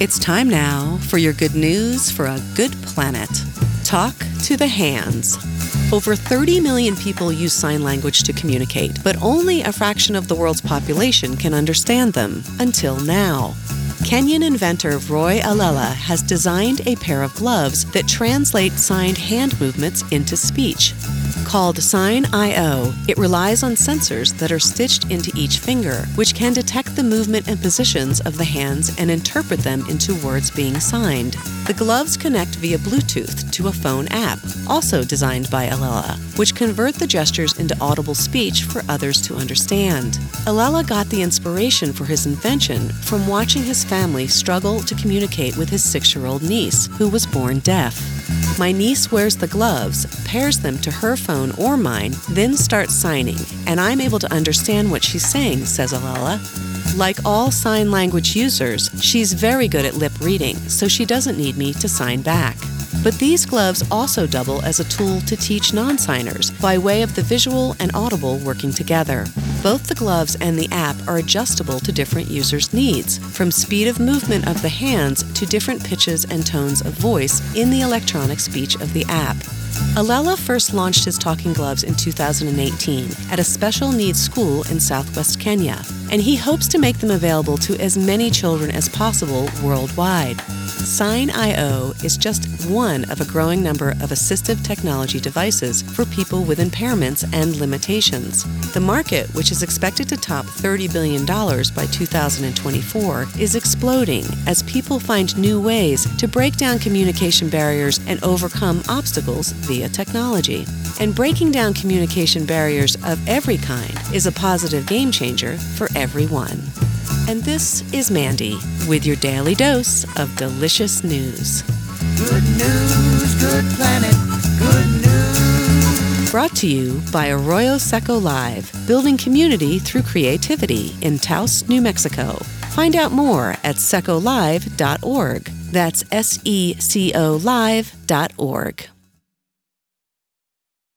It's time now for your good news for a good planet. Talk to the hands. Over 30 million people use sign language to communicate, but only a fraction of the world's population can understand them until now. Kenyan inventor Roy Allela has designed a pair of gloves that translate signed hand movements into speech. Called Sign IO, it relies on sensors that are stitched into each finger, which can detect the movement and positions of the hands and interpret them into words being signed. The gloves connect via Bluetooth to a phone app, also designed by Allela, which convert the gestures into audible speech for others to understand. Allela got the inspiration for his invention from watching his family struggle to communicate with his six year old niece, who was born deaf. My niece wears the gloves, pairs them to her phone or mine, then starts signing, and I'm able to understand what she's saying, says Allela. Like all sign language users, she's very good at lip reading, so she doesn't need me to sign back. But these gloves also double as a tool to teach non signers by way of the visual and audible working together. Both the gloves and the app are adjustable to different users' needs, from speed of movement of the hands to different pitches and tones of voice in the electronic speech of the app. Allela first launched his talking gloves in 2018 at a special needs school in southwest Kenya, and he hopes to make them available to as many children as possible worldwide. Sign.io is just one of a growing number of assistive technology devices for people with impairments and limitations. The market, which is expected to top $30 billion by 2024, is exploding as people find new ways to break down communication barriers and overcome obstacles via technology. And breaking down communication barriers of every kind is a positive game changer for everyone. And this is Mandy with your daily dose of delicious news. Good news, good planet, good news. Brought to you by Arroyo Seco Live, building community through creativity in Taos, New Mexico. Find out more at secolive.org. That's S E C O live.org.